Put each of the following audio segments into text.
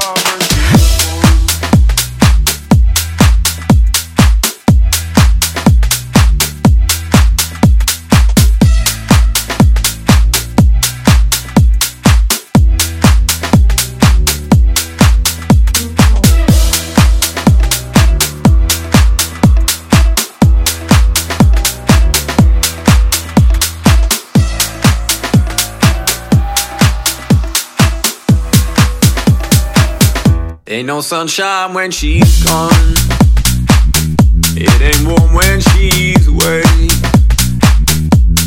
sunshine Ain't no sunshine when she's gone. It ain't warm when she's away.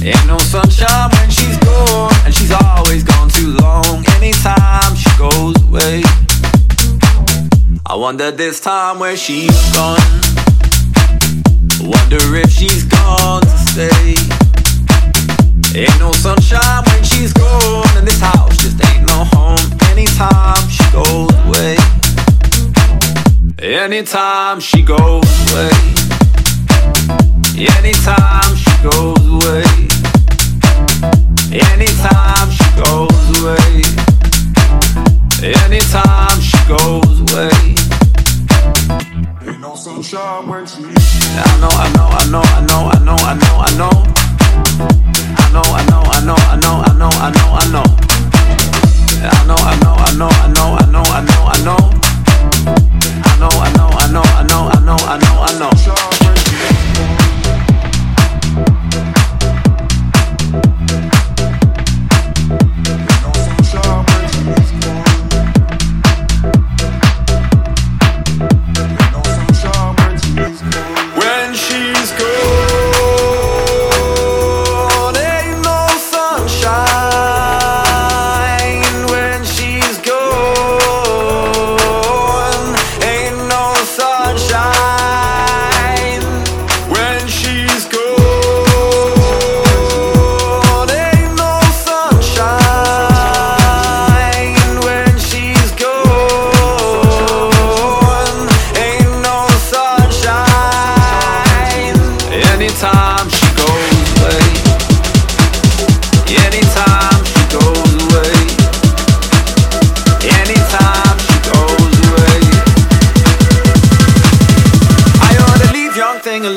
Ain't no sunshine when she's gone, and she's always gone too long. Anytime she goes away, I wonder this time where she's gone. Wonder if she's gone to stay. Ain't no sunshine when she's gone, and this house just ain't no home. Anytime she goes away. Anytime she goes away. Anytime she goes away. Anytime she goes away. Anytime she goes away. Ain't no sunshine when she's I know, I know, I know, I know, I know, I know, I know. I know, I know, I know, I know, I know, I know, I know. I know, I know, I know, I know, I know, I know, I know.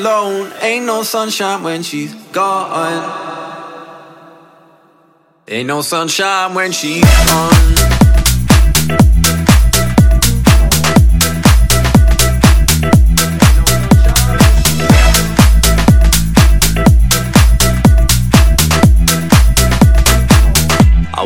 Alone. Ain't no sunshine when she's gone. Ain't no sunshine when she's gone.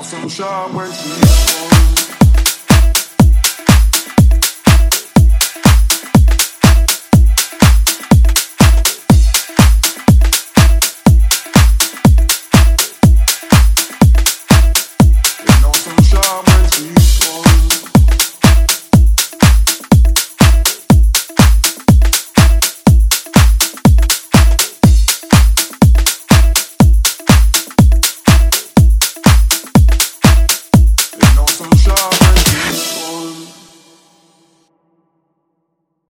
No sunshine when she's gone.